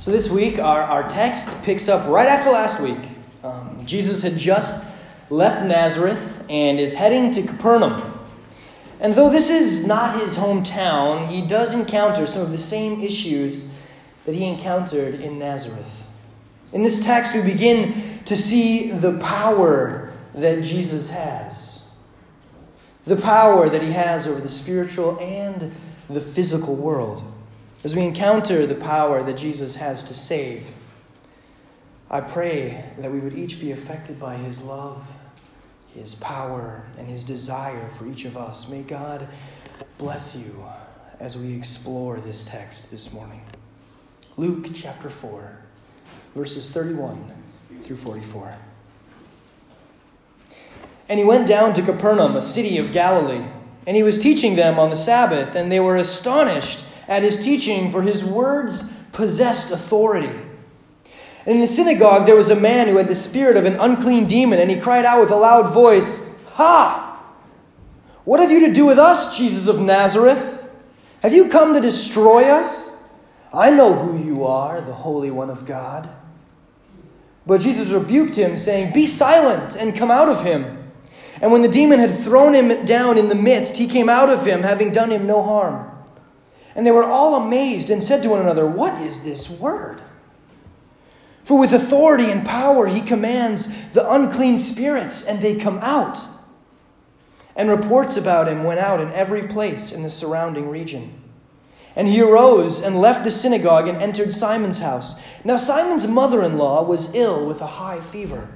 So this week, our, our text picks up right after last week. Um, Jesus had just left Nazareth and is heading to Capernaum. And though this is not his hometown, he does encounter some of the same issues that he encountered in Nazareth. In this text, we begin to see the power that Jesus has. The power that he has over the spiritual and the physical world as we encounter the power that Jesus has to save, I pray that we would each be affected by his love, his power, and his desire for each of us. May God bless you as we explore this text this morning. Luke chapter 4, verses 31 through 44. And he went down to Capernaum, a city of Galilee, and he was teaching them on the Sabbath, and they were astonished at his teaching, for his words possessed authority. And in the synagogue there was a man who had the spirit of an unclean demon, and he cried out with a loud voice, Ha! What have you to do with us, Jesus of Nazareth? Have you come to destroy us? I know who you are, the Holy One of God. But Jesus rebuked him, saying, Be silent and come out of him. And when the demon had thrown him down in the midst, he came out of him, having done him no harm. And they were all amazed and said to one another, What is this word? For with authority and power he commands the unclean spirits, and they come out. And reports about him went out in every place in the surrounding region. And he arose and left the synagogue and entered Simon's house. Now, Simon's mother in law was ill with a high fever.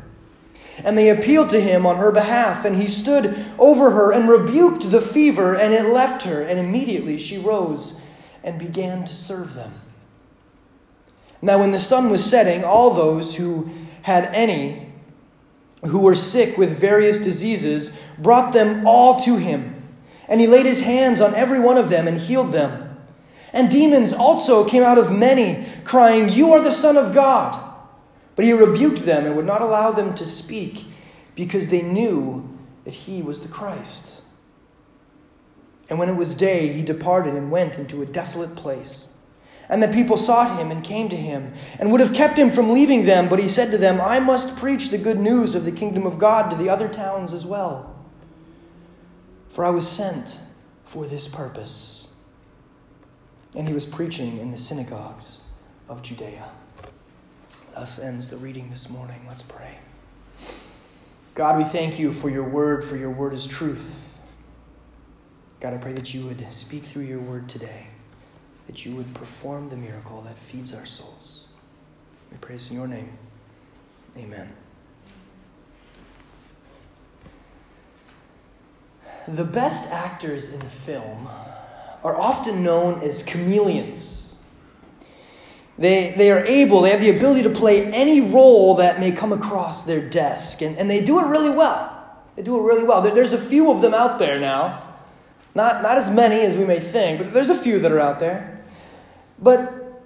And they appealed to him on her behalf, and he stood over her and rebuked the fever, and it left her, and immediately she rose and began to serve them. Now, when the sun was setting, all those who had any who were sick with various diseases brought them all to him. And he laid his hands on every one of them and healed them. And demons also came out of many, crying, You are the Son of God. But he rebuked them and would not allow them to speak because they knew that he was the Christ. And when it was day, he departed and went into a desolate place. And the people sought him and came to him, and would have kept him from leaving them, but he said to them, I must preach the good news of the kingdom of God to the other towns as well. For I was sent for this purpose. And he was preaching in the synagogues of Judea. Thus ends the reading this morning. Let's pray. God, we thank you for your word, for your word is truth. God, I pray that you would speak through your word today, that you would perform the miracle that feeds our souls. We praise in your name. Amen. The best actors in film are often known as chameleons. They, they are able, they have the ability to play any role that may come across their desk, and, and they do it really well. They do it really well. There's a few of them out there now not, not as many as we may think, but there's a few that are out there. But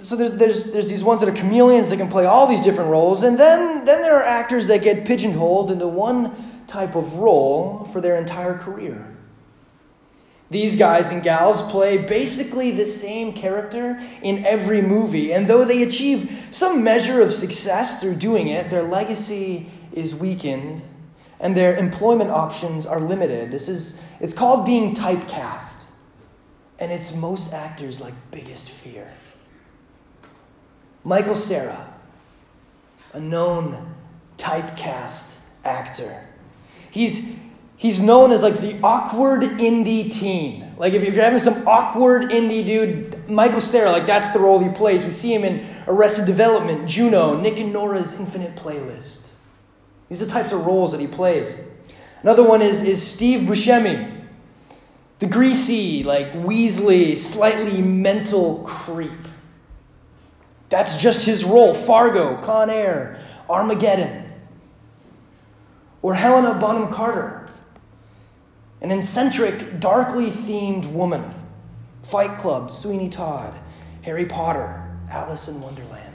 so there's, there's, there's these ones that are chameleons that can play all these different roles, and then, then there are actors that get pigeonholed into one type of role for their entire career. These guys and gals play basically the same character in every movie, and though they achieve some measure of success through doing it, their legacy is weakened and their employment options are limited. This is it's called being typecast. And it's most actors' like biggest fear. Michael Cera, a known typecast actor. He's he's known as like the awkward indie teen. Like if, if you're having some awkward indie dude, Michael Cera, like that's the role he plays. We see him in Arrested Development, Juno, Nick and Nora's Infinite Playlist. These are the types of roles that he plays. Another one is, is Steve Buscemi, the greasy, like Weasley, slightly mental creep. That's just his role. Fargo, Con Air, Armageddon. Or Helena Bonham Carter, an eccentric, darkly themed woman. Fight Club, Sweeney Todd, Harry Potter, Alice in Wonderland.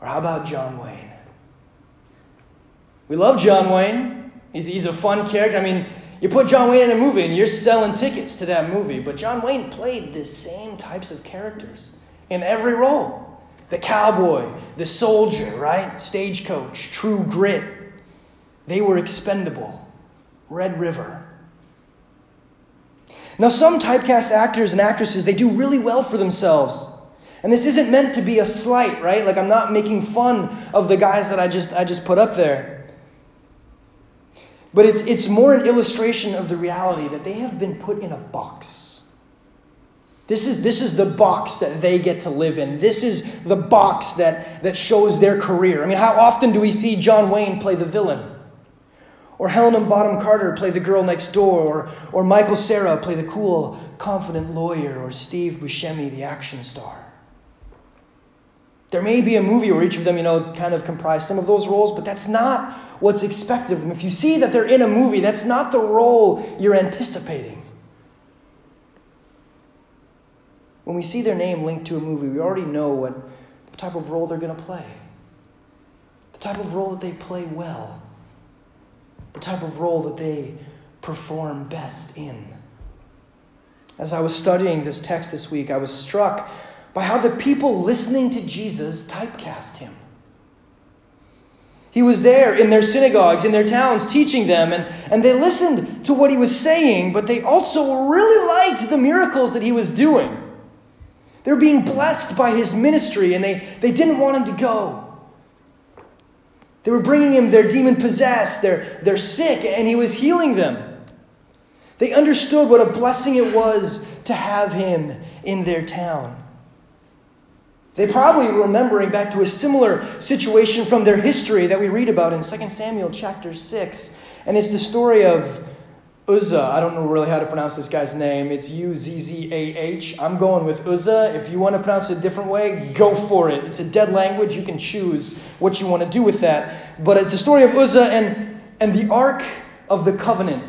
Or how about John Wayne? We love John Wayne. He's, he's a fun character. I mean, you put John Wayne in a movie and you're selling tickets to that movie. But John Wayne played the same types of characters in every role the cowboy, the soldier, right? Stagecoach, true grit. They were expendable. Red River. Now, some typecast actors and actresses, they do really well for themselves. And this isn't meant to be a slight, right? Like I'm not making fun of the guys that I just I just put up there. But it's it's more an illustration of the reality that they have been put in a box. This is, this is the box that they get to live in. This is the box that, that shows their career. I mean, how often do we see John Wayne play the villain? Or Helena Bonham Carter play the girl next door, or, or Michael Cera play the cool, confident lawyer, or Steve Buscemi, the action star. There may be a movie where each of them, you know, kind of comprise some of those roles, but that's not what's expected of them. If you see that they're in a movie, that's not the role you're anticipating. When we see their name linked to a movie, we already know what type of role they're going to play, the type of role that they play well the type of role that they perform best in. As I was studying this text this week, I was struck by how the people listening to Jesus typecast him. He was there in their synagogues, in their towns, teaching them, and, and they listened to what he was saying, but they also really liked the miracles that he was doing. They were being blessed by his ministry, and they, they didn't want him to go. They were bringing him their demon possessed, they're, they're sick, and he was healing them. They understood what a blessing it was to have him in their town. They probably were remembering back to a similar situation from their history that we read about in 2 Samuel chapter 6. And it's the story of Uzzah, I don't know really how to pronounce this guy's name. It's U Z Z A H. I'm going with Uzzah. If you want to pronounce it a different way, go for it. It's a dead language. You can choose what you want to do with that. But it's the story of Uzzah and, and the Ark of the Covenant.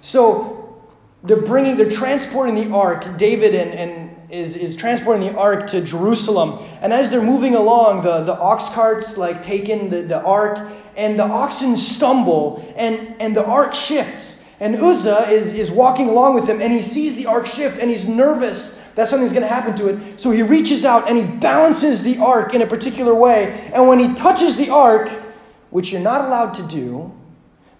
So they're bringing, they're transporting the Ark. David and, and is, is transporting the ark to Jerusalem. And as they're moving along, the, the ox carts like taking the, the ark, and the oxen stumble, and, and the ark shifts. And Uzzah is, is walking along with them, and he sees the ark shift, and he's nervous that something's going to happen to it. So he reaches out and he balances the ark in a particular way. And when he touches the ark, which you're not allowed to do,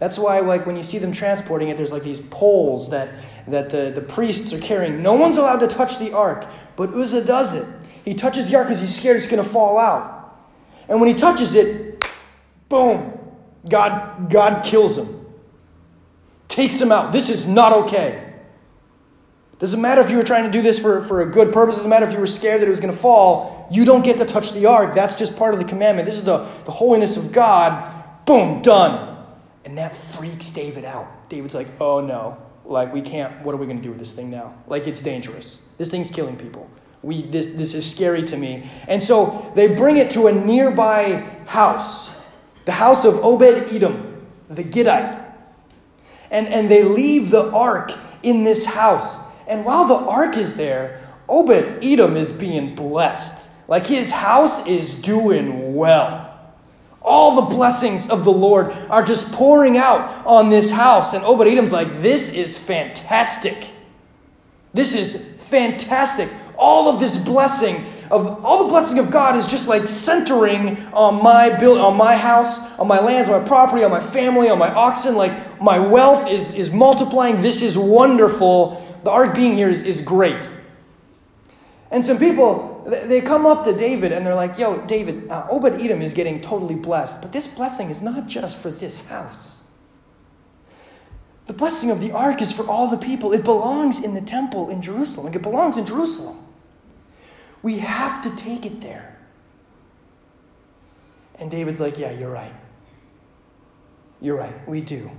that's why, like, when you see them transporting it, there's like these poles that, that the, the priests are carrying. No one's allowed to touch the ark, but Uzzah does it. He touches the ark because he's scared it's going to fall out. And when he touches it, boom, God, God kills him, takes him out. This is not okay. Doesn't matter if you were trying to do this for, for a good purpose, doesn't matter if you were scared that it was going to fall. You don't get to touch the ark. That's just part of the commandment. This is the, the holiness of God. Boom, done. And that freaks David out. David's like, oh no, like we can't, what are we going to do with this thing now? Like it's dangerous. This thing's killing people. We, this, this is scary to me. And so they bring it to a nearby house, the house of Obed Edom, the Gittite. And, and they leave the ark in this house. And while the ark is there, Obed Edom is being blessed. Like his house is doing well. All the blessings of the Lord are just pouring out on this house. And Obed Edom's like, this is fantastic. This is fantastic. All of this blessing of all the blessing of God is just like centering on my build, on my house, on my lands, on my property, on my family, on my oxen. Like my wealth is, is multiplying. This is wonderful. The ark being here is, is great. And some people, they come up to David and they're like, yo, David, uh, Obed Edom is getting totally blessed, but this blessing is not just for this house. The blessing of the ark is for all the people. It belongs in the temple in Jerusalem. It belongs in Jerusalem. We have to take it there. And David's like, yeah, you're right. You're right. We do.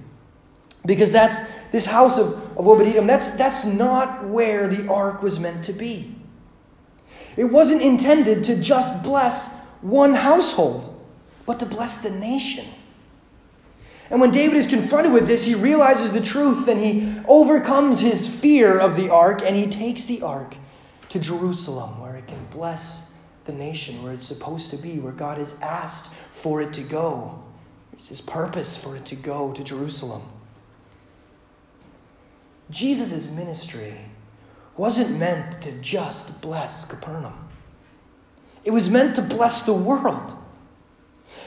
Because that's this house of, of Obed Edom, that's, that's not where the ark was meant to be. It wasn't intended to just bless one household, but to bless the nation. And when David is confronted with this, he realizes the truth and he overcomes his fear of the ark and he takes the ark to Jerusalem where it can bless the nation, where it's supposed to be, where God has asked for it to go. It's his purpose for it to go to Jerusalem. Jesus' ministry wasn't meant to just bless Capernaum, it was meant to bless the world.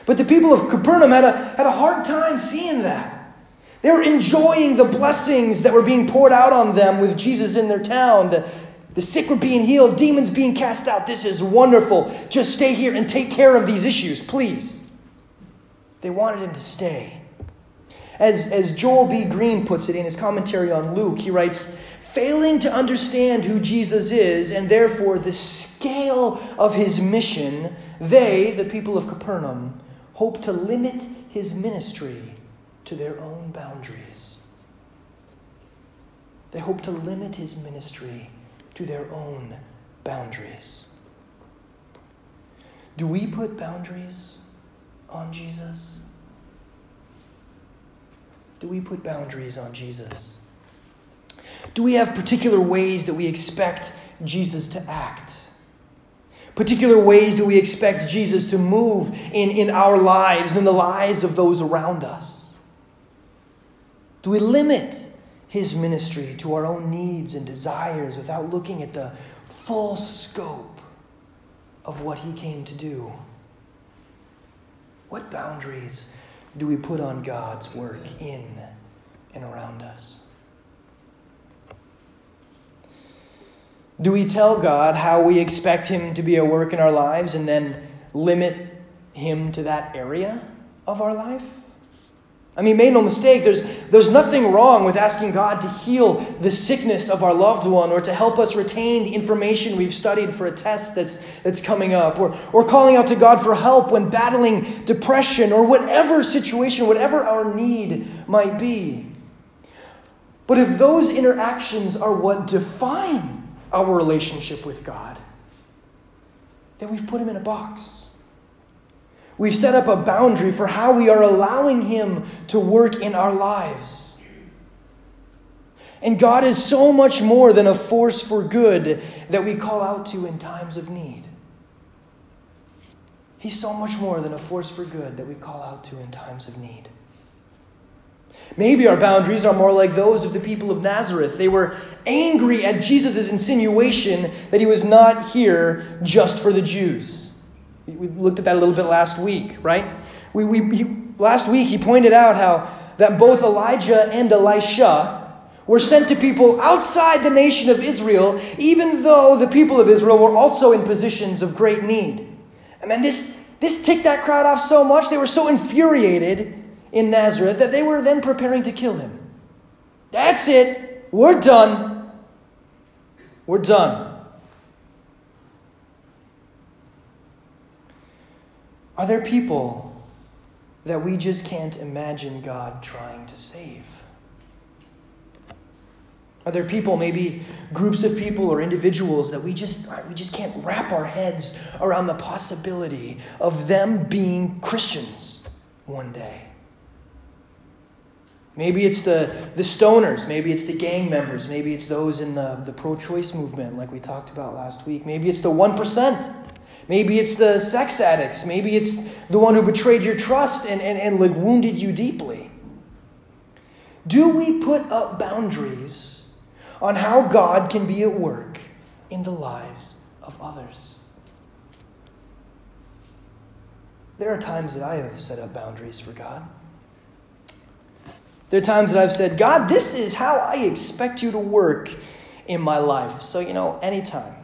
But the people of Capernaum had a, had a hard time seeing that. They were enjoying the blessings that were being poured out on them with Jesus in their town. The, the sick were being healed, demons being cast out. This is wonderful. Just stay here and take care of these issues, please. They wanted him to stay. As, as Joel B. Green puts it in his commentary on Luke, he writes, failing to understand who Jesus is and therefore the scale of his mission, they, the people of Capernaum, hope to limit his ministry to their own boundaries. They hope to limit his ministry to their own boundaries. Do we put boundaries on Jesus? Do we put boundaries on Jesus? Do we have particular ways that we expect Jesus to act? Particular ways that we expect Jesus to move in, in our lives and in the lives of those around us? Do we limit his ministry to our own needs and desires without looking at the full scope of what he came to do? What boundaries do we put on God's work in and around us? Do we tell God how we expect Him to be at work in our lives and then limit Him to that area of our life? I mean, make no mistake, there's, there's nothing wrong with asking God to heal the sickness of our loved one or to help us retain the information we've studied for a test that's, that's coming up or, or calling out to God for help when battling depression or whatever situation, whatever our need might be. But if those interactions are what define our relationship with God, then we've put him in a box. We've set up a boundary for how we are allowing Him to work in our lives. And God is so much more than a force for good that we call out to in times of need. He's so much more than a force for good that we call out to in times of need. Maybe our boundaries are more like those of the people of Nazareth. They were angry at Jesus' insinuation that he was not here just for the Jews. We looked at that a little bit last week, right? We, we, he, last week, he pointed out how that both Elijah and Elisha were sent to people outside the nation of Israel, even though the people of Israel were also in positions of great need. I mean, this, this ticked that crowd off so much, they were so infuriated in Nazareth that they were then preparing to kill him. That's it. We're done. We're done. Are there people that we just can't imagine God trying to save? Are there people, maybe groups of people or individuals that we just we just can't wrap our heads around the possibility of them being Christians one day? Maybe it's the, the stoners, maybe it's the gang members, maybe it's those in the, the pro choice movement, like we talked about last week. Maybe it's the 1%. Maybe it's the sex addicts. Maybe it's the one who betrayed your trust and, and, and like wounded you deeply. Do we put up boundaries on how God can be at work in the lives of others? There are times that I have set up boundaries for God. There are times that I've said, God, this is how I expect you to work in my life. So, you know, anytime,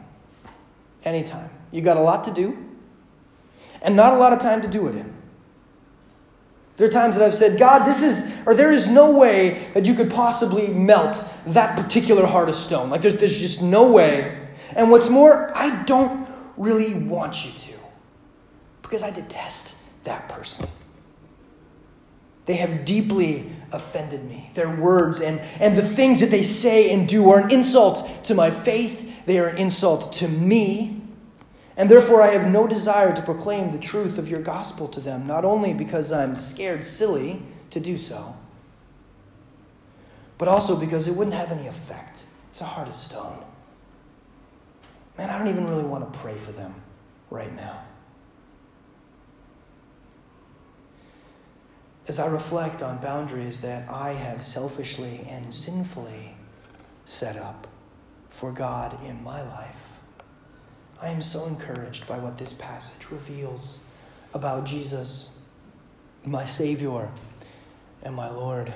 anytime you got a lot to do and not a lot of time to do it in. There are times that I've said, God, this is, or there is no way that you could possibly melt that particular heart of stone. Like, there's, there's just no way. And what's more, I don't really want you to because I detest that person. They have deeply offended me. Their words and, and the things that they say and do are an insult to my faith, they are an insult to me. And therefore, I have no desire to proclaim the truth of your gospel to them, not only because I'm scared silly to do so, but also because it wouldn't have any effect. It's a heart of stone. Man, I don't even really want to pray for them right now. As I reflect on boundaries that I have selfishly and sinfully set up for God in my life. I am so encouraged by what this passage reveals about Jesus, my Savior and my Lord.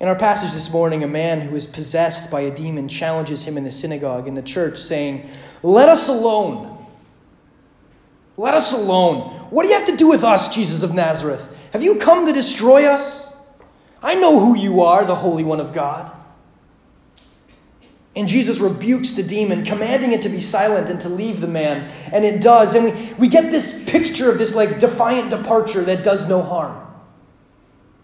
In our passage this morning, a man who is possessed by a demon challenges him in the synagogue, in the church, saying, Let us alone. Let us alone. What do you have to do with us, Jesus of Nazareth? Have you come to destroy us? I know who you are, the Holy One of God. And Jesus rebukes the demon, commanding it to be silent and to leave the man. And it does. And we, we get this picture of this like defiant departure that does no harm.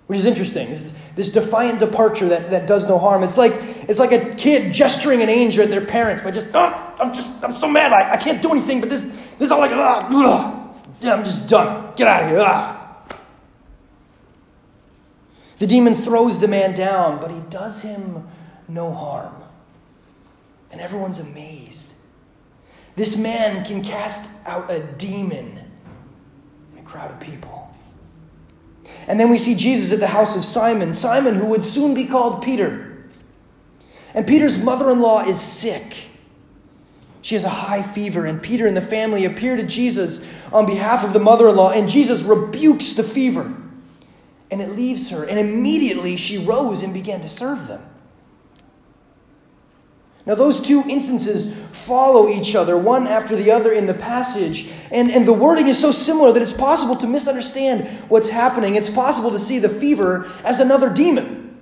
Which is interesting. This, this defiant departure that, that does no harm. It's like it's like a kid gesturing an anger at their parents by just, oh, I'm just I'm so mad I, I can't do anything, but this this is all like ah, yeah, I'm just done. Get out of here. Ah. The demon throws the man down, but he does him no harm and everyone's amazed. This man can cast out a demon in a crowd of people. And then we see Jesus at the house of Simon, Simon, who would soon be called Peter. And Peter's mother in law is sick. She has a high fever, and Peter and the family appear to Jesus on behalf of the mother in law, and Jesus rebukes the fever. And it leaves her, and immediately she rose and began to serve them. Now, those two instances follow each other, one after the other in the passage. And, and the wording is so similar that it's possible to misunderstand what's happening. It's possible to see the fever as another demon.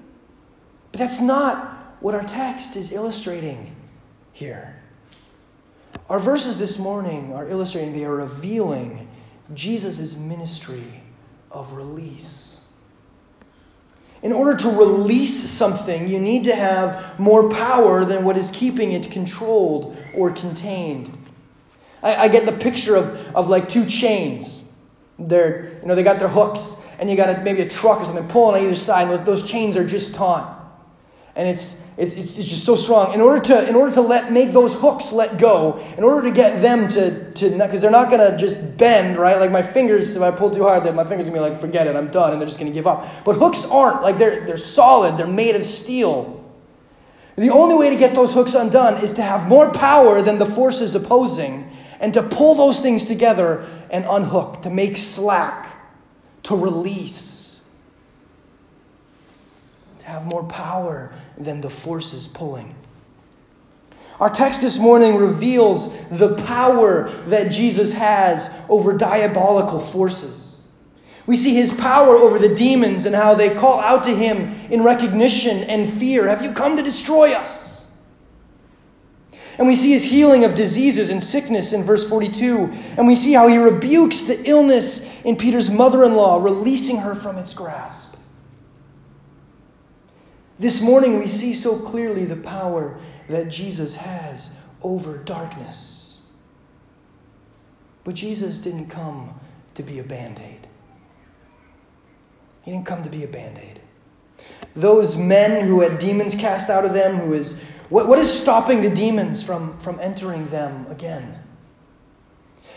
But that's not what our text is illustrating here. Our verses this morning are illustrating, they are revealing Jesus' ministry of release. In order to release something, you need to have more power than what is keeping it controlled or contained. I, I get the picture of, of like two chains. They're, you know, they got their hooks, and you got a, maybe a truck or something pulling on either side, and those, those chains are just taut. And it's, it's, it's, it's just so strong. In order to, in order to let, make those hooks let go, in order to get them to, to because they're not going to just bend, right? Like my fingers, if I pull too hard, then my fingers are going to be like, forget it, I'm done, and they're just going to give up. But hooks aren't. Like they're, they're solid, they're made of steel. The only way to get those hooks undone is to have more power than the forces opposing and to pull those things together and unhook, to make slack, to release, have more power than the forces pulling. Our text this morning reveals the power that Jesus has over diabolical forces. We see his power over the demons and how they call out to him in recognition and fear Have you come to destroy us? And we see his healing of diseases and sickness in verse 42. And we see how he rebukes the illness in Peter's mother in law, releasing her from its grasp. This morning, we see so clearly the power that Jesus has over darkness. But Jesus didn't come to be a band aid. He didn't come to be a band aid. Those men who had demons cast out of them, who is what, what is stopping the demons from, from entering them again?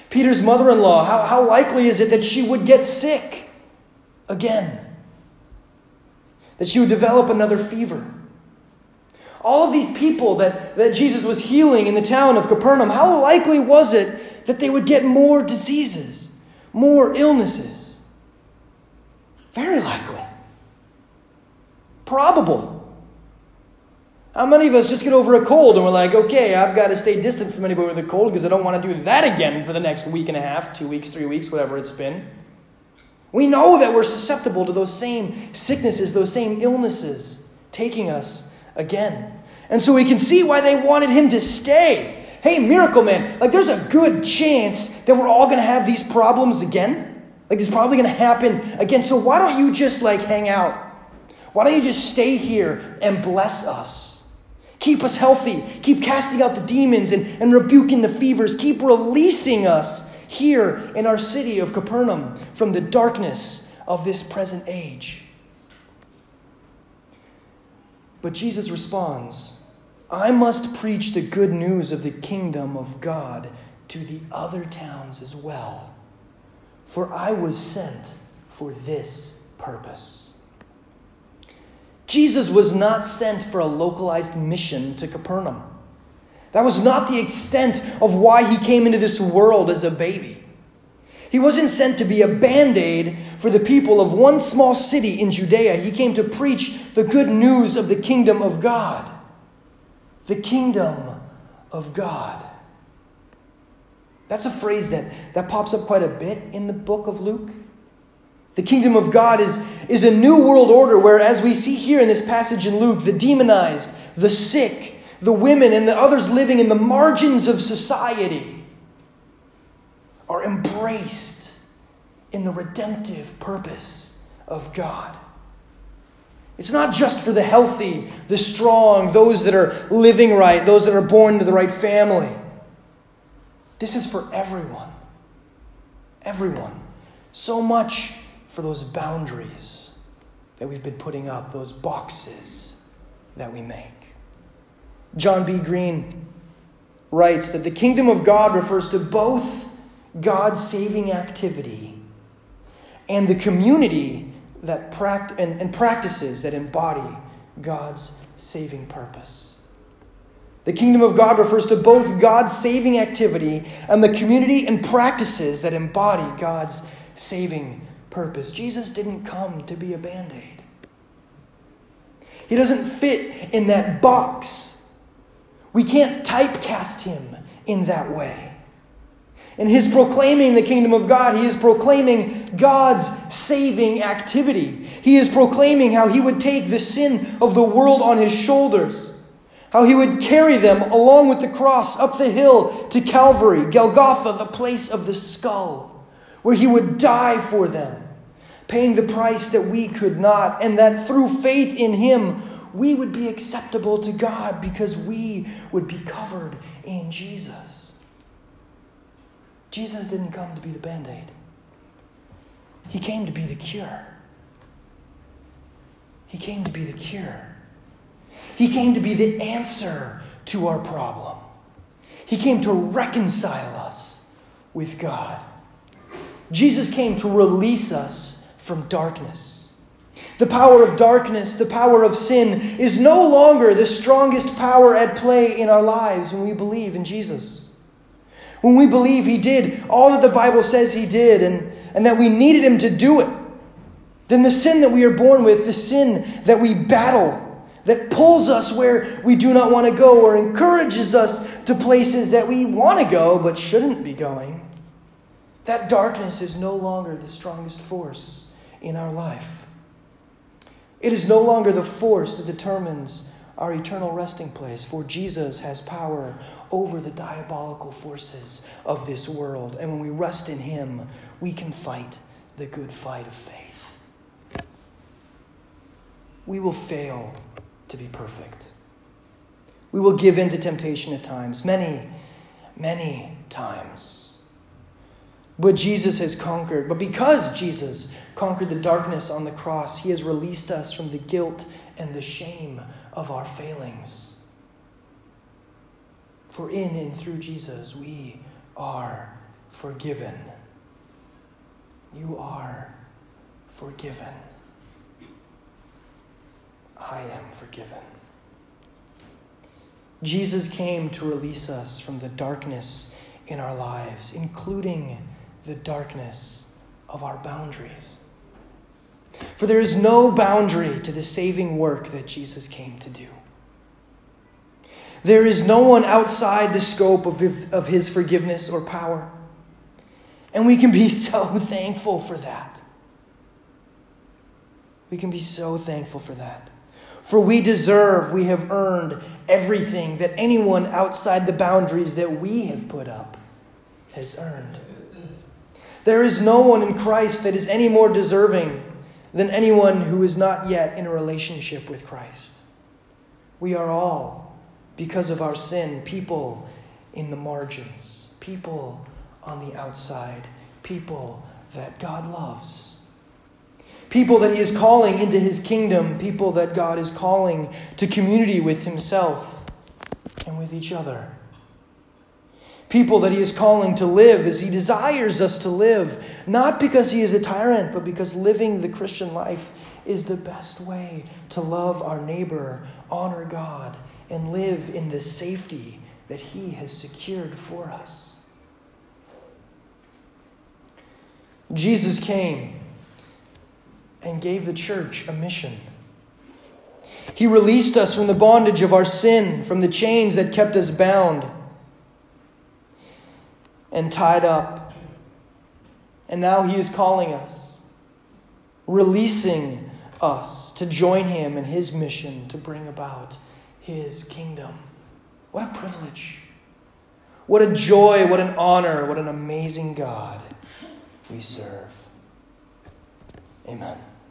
Peter's mother in law, how, how likely is it that she would get sick again? That she would develop another fever. All of these people that, that Jesus was healing in the town of Capernaum, how likely was it that they would get more diseases, more illnesses? Very likely. Probable. How many of us just get over a cold and we're like, okay, I've got to stay distant from anybody with a cold because I don't want to do that again for the next week and a half, two weeks, three weeks, whatever it's been? We know that we're susceptible to those same sicknesses, those same illnesses taking us again. And so we can see why they wanted him to stay. Hey, miracle man, like there's a good chance that we're all going to have these problems again. Like it's probably going to happen again. So why don't you just like hang out? Why don't you just stay here and bless us? Keep us healthy. Keep casting out the demons and, and rebuking the fevers. Keep releasing us here in our city of Capernaum from the darkness of this present age. But Jesus responds, I must preach the good news of the kingdom of God to the other towns as well, for I was sent for this purpose. Jesus was not sent for a localized mission to Capernaum. That was not the extent of why he came into this world as a baby. He wasn't sent to be a band aid for the people of one small city in Judea. He came to preach the good news of the kingdom of God. The kingdom of God. That's a phrase that, that pops up quite a bit in the book of Luke. The kingdom of God is, is a new world order where, as we see here in this passage in Luke, the demonized, the sick, the women, and the others living in the margins of society are embraced in the redemptive purpose of God. It's not just for the healthy, the strong, those that are living right, those that are born into the right family. This is for everyone. Everyone. So much for those boundaries that we've been putting up, those boxes that we make. Joel B. Green writes that the kingdom of God refers to both God's saving activity and the community that pract- and, and practices that embody God's saving purpose. The kingdom of God refers to both God's saving activity and the community and practices that embody God's saving purpose. Jesus didn't come to be a band aid, He doesn't fit in that box. We can't typecast Him in that way. In his proclaiming the kingdom of God, he is proclaiming God's saving activity. He is proclaiming how he would take the sin of the world on his shoulders, how he would carry them along with the cross up the hill to Calvary, Golgotha, the place of the skull, where he would die for them, paying the price that we could not, and that through faith in him, we would be acceptable to God because we would be covered in Jesus. Jesus didn't come to be the band aid, He came to be the cure. He came to be the cure. He came to be the answer to our problem. He came to reconcile us with God. Jesus came to release us from darkness. The power of darkness, the power of sin, is no longer the strongest power at play in our lives when we believe in Jesus. When we believe He did all that the Bible says He did and, and that we needed Him to do it, then the sin that we are born with, the sin that we battle, that pulls us where we do not want to go or encourages us to places that we want to go but shouldn't be going, that darkness is no longer the strongest force in our life. It is no longer the force that determines our eternal resting place, for Jesus has power over the diabolical forces of this world. And when we rest in Him, we can fight the good fight of faith. We will fail to be perfect. We will give in to temptation at times, many, many times. But Jesus has conquered. But because Jesus conquered the darkness on the cross, He has released us from the guilt and the shame of our failings. For in and through Jesus, we are forgiven. You are forgiven. I am forgiven. Jesus came to release us from the darkness in our lives, including the darkness of our boundaries. For there is no boundary to the saving work that Jesus came to do. There is no one outside the scope of, of his forgiveness or power. And we can be so thankful for that. We can be so thankful for that. For we deserve, we have earned everything that anyone outside the boundaries that we have put up has earned. There is no one in Christ that is any more deserving than anyone who is not yet in a relationship with Christ. We are all, because of our sin, people in the margins, people on the outside, people that God loves. People that He is calling into His kingdom, people that God is calling to community with Himself and with each other. People that He is calling to live as He desires us to live, not because He is a tyrant, but because living the Christian life is the best way to love our neighbor, honor God, and live in the safety that He has secured for us. Jesus came and gave the church a mission. He released us from the bondage of our sin, from the chains that kept us bound and tied up. And now He is calling us, releasing us to join Him in His mission to bring about His kingdom. What a privilege! What a joy, what an honor, what an amazing God we serve. Amen.